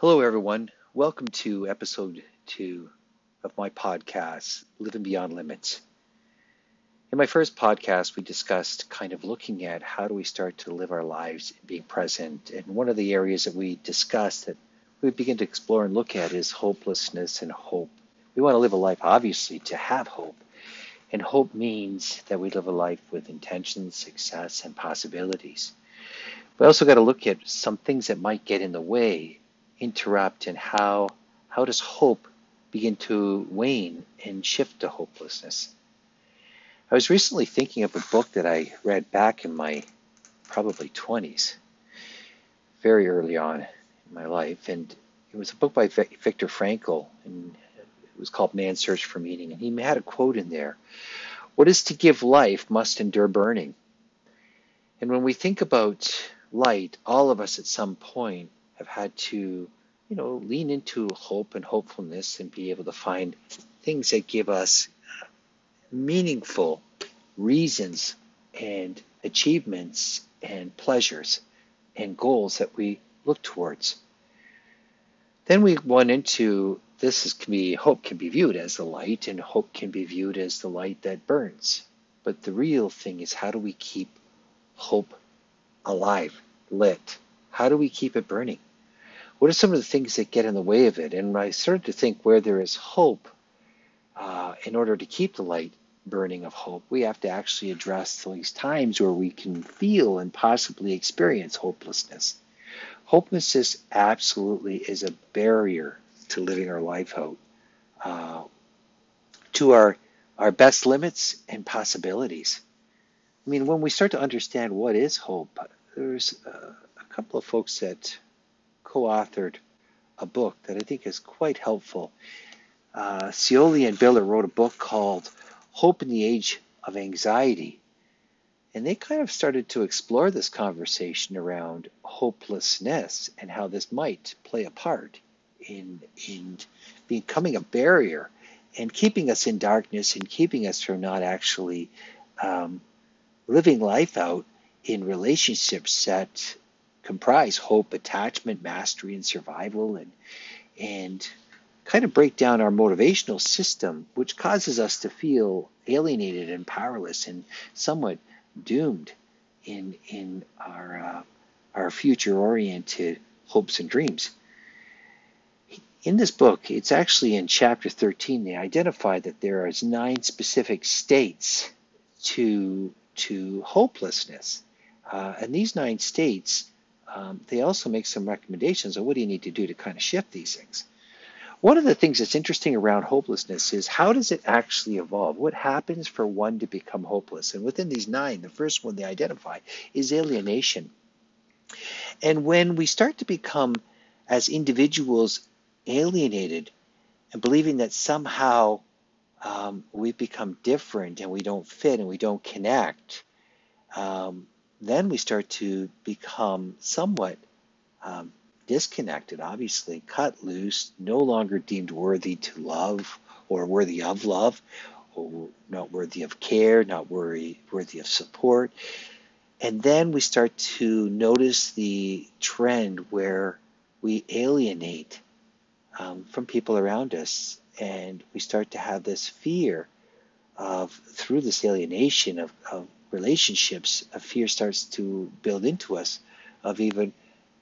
Hello, everyone. Welcome to episode two of my podcast, Living Beyond Limits. In my first podcast, we discussed kind of looking at how do we start to live our lives being present. And one of the areas that we discussed that we begin to explore and look at is hopelessness and hope. We want to live a life, obviously, to have hope. And hope means that we live a life with intention, success, and possibilities. We also got to look at some things that might get in the way interrupt and how how does hope begin to wane and shift to hopelessness? I was recently thinking of a book that I read back in my probably 20s, very early on in my life, and it was a book by Viktor Frankl, and it was called Man's Search for Meaning, and he had a quote in there: "What is to give life must endure burning." And when we think about light, all of us at some point have had to, you know, lean into hope and hopefulness and be able to find things that give us meaningful reasons and achievements and pleasures and goals that we look towards. Then we went into this is, can be hope can be viewed as the light and hope can be viewed as the light that burns. But the real thing is how do we keep hope alive, lit? How do we keep it burning? What are some of the things that get in the way of it? And I started to think where there is hope, uh, in order to keep the light burning of hope, we have to actually address these times where we can feel and possibly experience hopelessness. Hopelessness absolutely is a barrier to living our life out, uh, to our our best limits and possibilities. I mean, when we start to understand what is hope, there's uh, a couple of folks that co-authored a book that I think is quite helpful. Uh, Scioli and Biller wrote a book called Hope in the Age of Anxiety. And they kind of started to explore this conversation around hopelessness and how this might play a part in, in becoming a barrier and keeping us in darkness and keeping us from not actually um, living life out in relationships that comprise hope, attachment, mastery, and survival, and and kind of break down our motivational system, which causes us to feel alienated and powerless and somewhat doomed in in our uh, our future oriented hopes and dreams. In this book, it's actually in chapter 13, they identify that there are nine specific states to to hopelessness. Uh, and these nine states um, they also make some recommendations on what do you need to do to kind of shift these things. One of the things that's interesting around hopelessness is how does it actually evolve? What happens for one to become hopeless? And within these nine, the first one they identify is alienation. And when we start to become, as individuals, alienated and believing that somehow um, we've become different and we don't fit and we don't connect, um, then we start to become somewhat um, disconnected, obviously, cut loose, no longer deemed worthy to love or worthy of love, or not worthy of care, not worthy, worthy of support. And then we start to notice the trend where we alienate um, from people around us, and we start to have this fear of, through this alienation, of, of relationships, a fear starts to build into us of even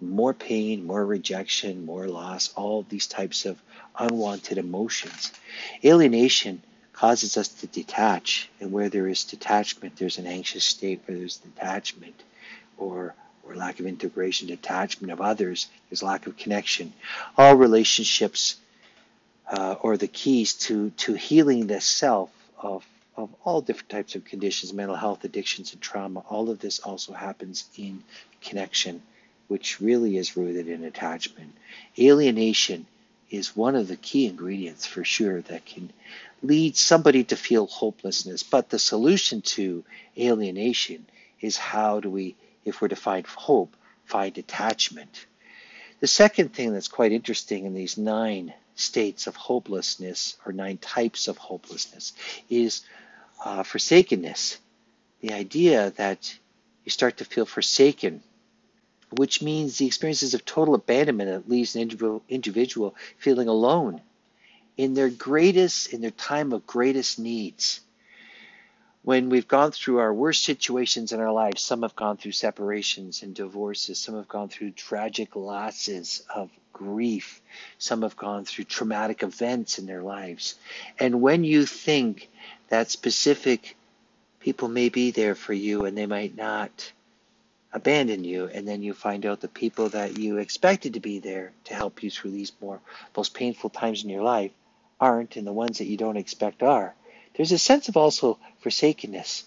more pain, more rejection, more loss, all these types of unwanted emotions. Alienation causes us to detach, and where there is detachment, there's an anxious state where there's detachment or or lack of integration, detachment of others, there's lack of connection. All relationships uh, or the keys to to healing the self of of all different types of conditions, mental health, addictions, and trauma. All of this also happens in connection, which really is rooted in attachment. Alienation is one of the key ingredients for sure that can lead somebody to feel hopelessness. But the solution to alienation is how do we, if we're to find hope, find attachment. The second thing that's quite interesting in these nine states of hopelessness or nine types of hopelessness is uh, forsakenness, the idea that you start to feel forsaken which means the experiences of total abandonment that leaves an individual, individual feeling alone in their greatest, in their time of greatest needs. When we've gone through our worst situations in our lives, some have gone through separations and divorces, some have gone through tragic losses of grief, some have gone through traumatic events in their lives. And when you think that specific people may be there for you and they might not abandon you and then you find out the people that you expected to be there to help you through these more most painful times in your life aren't and the ones that you don't expect are. There's a sense of also forsakenness.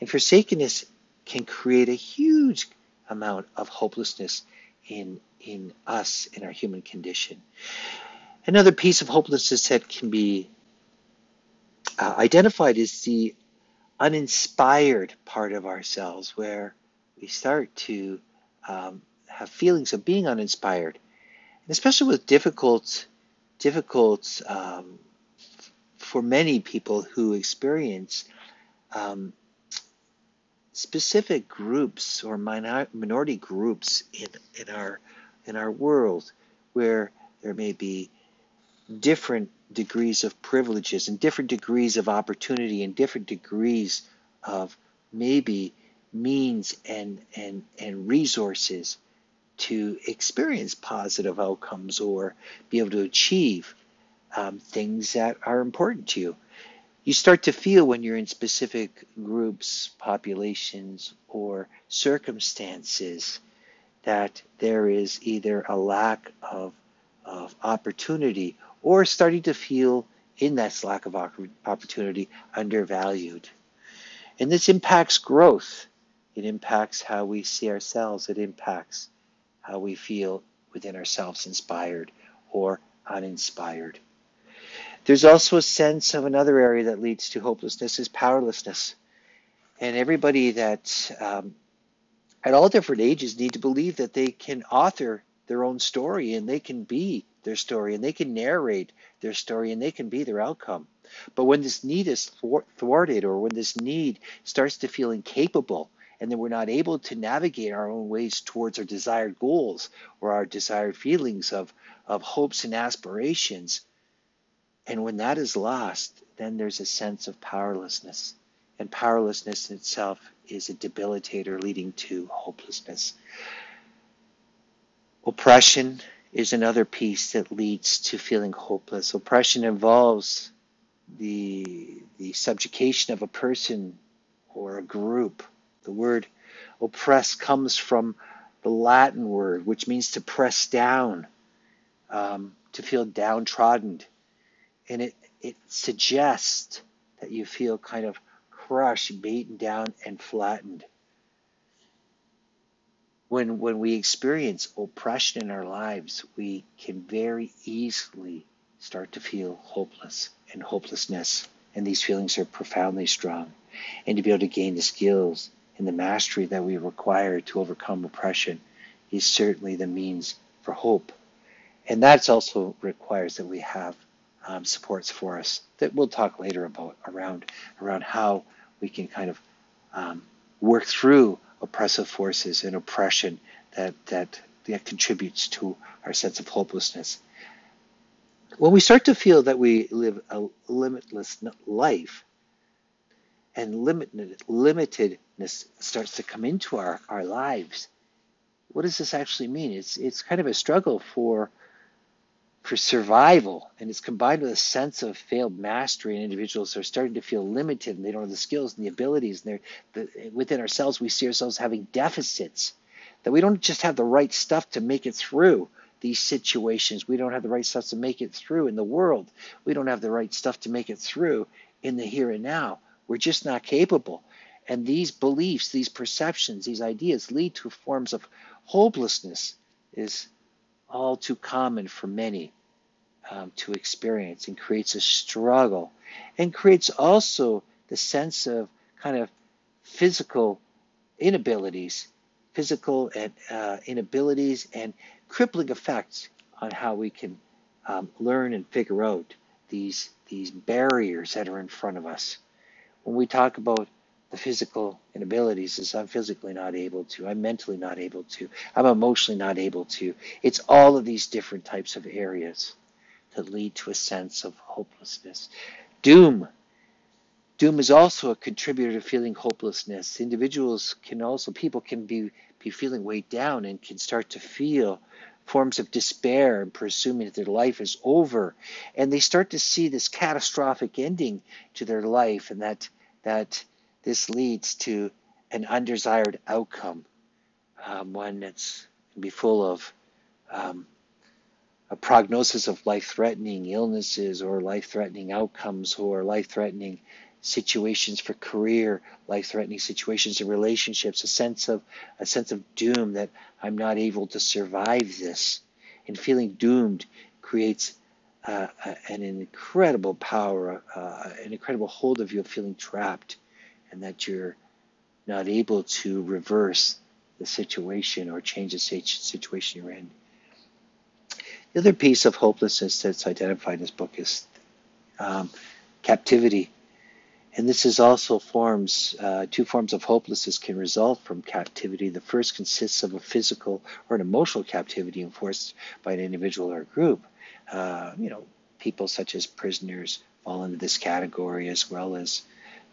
And forsakenness can create a huge amount of hopelessness in in us in our human condition. Another piece of hopelessness that can be uh, identified is the uninspired part of ourselves where we start to um, have feelings of being uninspired, and especially with difficult, difficult um, for many people who experience um, specific groups or minor, minority groups in in our in our world where there may be different degrees of privileges and different degrees of opportunity and different degrees of maybe means and, and, and resources to experience positive outcomes or be able to achieve um, things that are important to you. You start to feel when you're in specific groups, populations, or circumstances that there is either a lack of, of opportunity or starting to feel in that lack of opportunity undervalued. And this impacts growth it impacts how we see ourselves. It impacts how we feel within ourselves, inspired or uninspired. There's also a sense of another area that leads to hopelessness is powerlessness. And everybody that um, at all different ages need to believe that they can author their own story and they can be their story and they can narrate their story and they can be their outcome. But when this need is thwarted or when this need starts to feel incapable and then we're not able to navigate our own ways towards our desired goals or our desired feelings of, of hopes and aspirations. And when that is lost, then there's a sense of powerlessness. And powerlessness itself is a debilitator leading to hopelessness. Oppression is another piece that leads to feeling hopeless. Oppression involves the, the subjugation of a person or a group the word oppress comes from the Latin word, which means to press down, um, to feel downtrodden. And it, it suggests that you feel kind of crushed, beaten down, and flattened. When, when we experience oppression in our lives, we can very easily start to feel hopeless and hopelessness. And these feelings are profoundly strong. And to be able to gain the skills and the mastery that we require to overcome oppression is certainly the means for hope. And that also requires that we have um, supports for us that we'll talk later about around around how we can kind of um, work through oppressive forces and oppression that, that that contributes to our sense of hopelessness. When we start to feel that we live a limitless life, and limited, limitedness starts to come into our, our lives, what does this actually mean? It's it's kind of a struggle for for survival, and it's combined with a sense of failed mastery. And individuals are starting to feel limited, and they don't have the skills and the abilities. And they're the, within ourselves, we see ourselves having deficits. That we don't just have the right stuff to make it through these situations. We don't have the right stuff to make it through in the world. We don't have the right stuff to make it through in the here and now. We're just not capable. And these beliefs, these perceptions, these ideas lead to forms of hopelessness is all too common for many um, to experience and creates a struggle and creates also the sense of kind of physical inabilities, physical and uh, inabilities and crippling effects on how we can um, learn and figure out these these barriers that are in front of us when we talk about the physical inabilities is I'm physically not able to, I'm mentally not able to, I'm emotionally not able to. It's all of these different types of areas that lead to a sense of hopelessness. Doom. Doom is also a contributor to feeling hopelessness. Individuals can also, people can be, be feeling weighed down and can start to feel forms of despair and presuming that their life is over. And they start to see this catastrophic ending to their life and that that this leads to an undesired outcome, um, one that's be full of um, a prognosis of life-threatening illnesses or life-threatening outcomes or life-threatening situations for career, life-threatening situations in relationships, a sense of a sense of doom that I'm not able to survive this, and feeling doomed creates uh, an incredible power, uh, an incredible hold of you of feeling trapped and that you're not able to reverse the situation or change the situation you're in. The other piece of hopelessness that's identified in this book is um, captivity. And this is also forms, uh, two forms of hopelessness can result from captivity. The first consists of a physical or an emotional captivity enforced by an individual or group. Uh, you know, people such as prisoners fall into this category as well as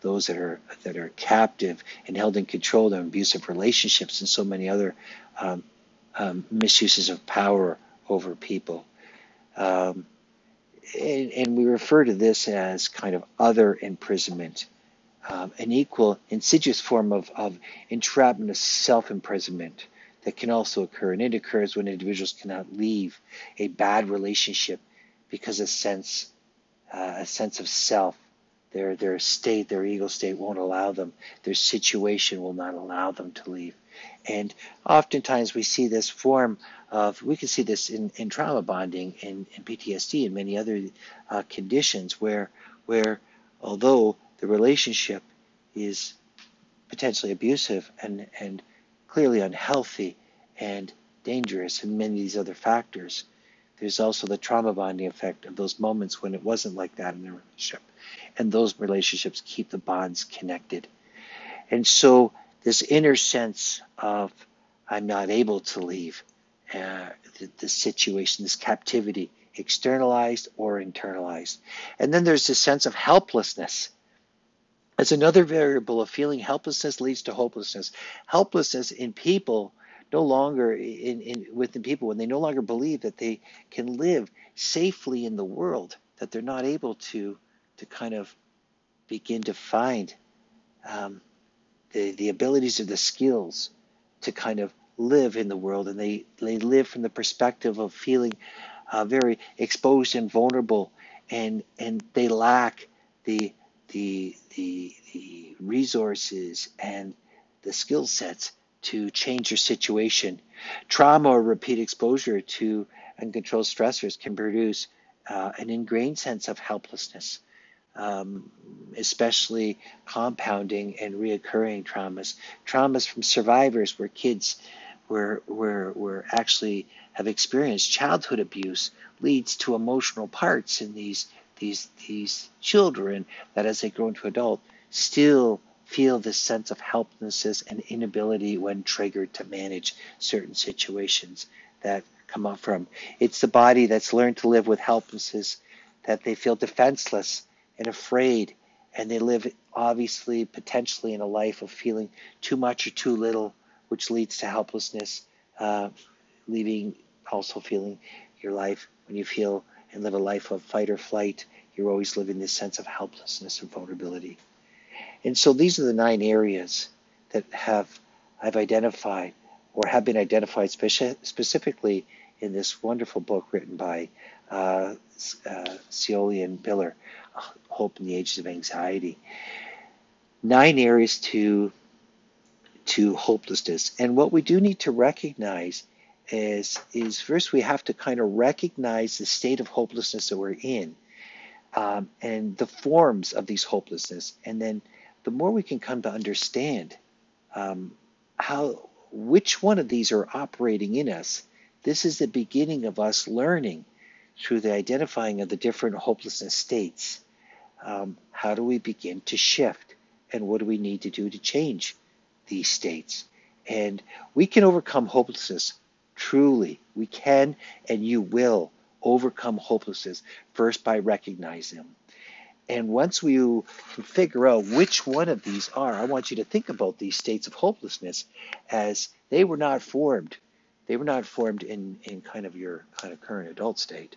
those that are that are captive and held in control of abusive relationships and so many other um, um, misuses of power over people. Um, and, and, we refer to this as kind of other imprisonment, um, an equal insidious form of, of entrapment of self-imprisonment that can also occur. And it occurs when individuals cannot leave a bad relationship because a sense, uh, a sense of self their their state, their ego state won't allow them. Their situation will not allow them to leave. And oftentimes we see this form of, we can see this in, in trauma bonding and, PTSD and many other uh, conditions where, where although the relationship is potentially abusive and, and clearly unhealthy and dangerous and many of these other factors, there's also the trauma bonding effect of those moments when it wasn't like that in the relationship and those relationships keep the bonds connected. And so this inner sense of I'm not able to leave uh, the, the situation, this captivity, externalized or internalized. And then there's this sense of helplessness. As another variable of feeling helplessness leads to hopelessness. Helplessness in people no longer in, in within people when they no longer believe that they can live safely in the world, that they're not able to to kind of begin to find um, the, the abilities or the skills to kind of live in the world. And they, they live from the perspective of feeling uh, very exposed and vulnerable, and, and they lack the, the, the, the resources and the skill sets to change your situation. Trauma or repeat exposure to uncontrolled stressors can produce uh, an ingrained sense of helplessness um, especially compounding and reoccurring traumas. Traumas from survivors where kids were, were, were actually have experienced childhood abuse leads to emotional parts in these these these children that as they grow into adult still feel this sense of helplessness and inability when triggered to manage certain situations that come up from. It's the body that's learned to live with helplessness, that they feel defenseless and afraid, and they live obviously potentially in a life of feeling too much or too little, which leads to helplessness, uh, leaving also feeling your life when you feel and live a life of fight or flight, you're always living this sense of helplessness and vulnerability. And so these are the nine areas that have I've identified or have been identified speci- specifically in this wonderful book written by uh, uh, and Biller hope in the ages of anxiety. Nine areas to to hopelessness. And what we do need to recognize is is first we have to kind of recognize the state of hopelessness that we're in um, and the forms of these hopelessness. And then the more we can come to understand um, how which one of these are operating in us, this is the beginning of us learning through the identifying of the different hopelessness states um, how do we begin to shift and what do we need to do to change these states. And we can overcome hopelessness. Truly, we can and you will overcome hopelessness first by recognizing them. And once we figure out which one of these are, I want you to think about these states of hopelessness as they were not formed. They were not formed in, in kind of your kind of current adult state.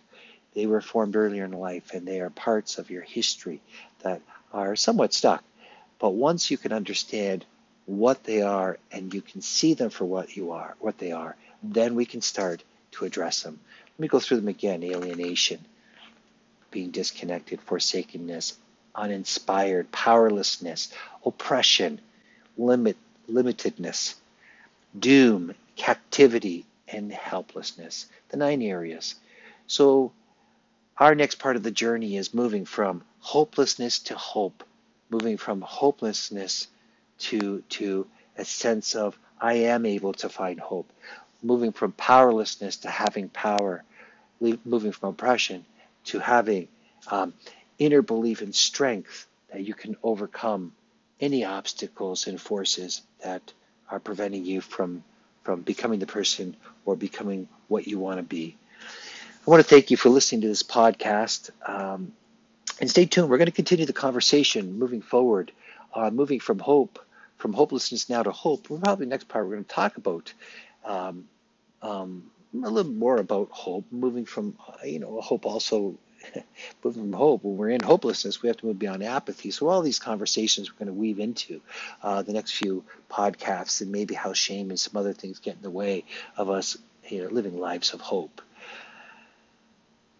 They were formed earlier in life and they are parts of your history that are somewhat stuck. But once you can understand what they are and you can see them for what you are, what they are, then we can start to address them. Let me go through them again. Alienation, being disconnected, forsakenness, uninspired, powerlessness, oppression, limit, limitedness, doom, captivity, and helplessness. The nine areas. So our next part of the journey is moving from hopelessness to hope, moving from hopelessness to to a sense of I am able to find hope, moving from powerlessness to having power, moving from oppression to having um, inner belief and strength that you can overcome any obstacles and forces that are preventing you from from becoming the person or becoming what you want to be. I want to thank you for listening to this podcast. Um, and stay tuned. We're going to continue the conversation moving forward, uh, moving from hope, from hopelessness now to hope. We're probably next part we're going to talk about um, um, a little more about hope, moving from you know hope also moving from hope. When we're in hopelessness, we have to move beyond apathy. So all these conversations we're going to weave into uh, the next few podcasts, and maybe how shame and some other things get in the way of us you know, living lives of hope.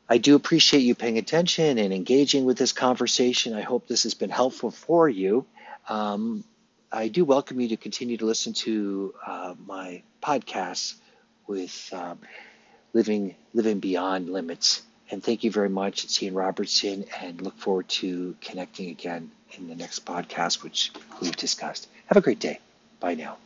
I do appreciate you paying attention and engaging with this conversation. I hope this has been helpful for you. Um, I do welcome you to continue to listen to uh, my podcasts with um, living living beyond limits. And thank you very much. It's Ian Robertson, and look forward to connecting again in the next podcast, which we've discussed. Have a great day. Bye now.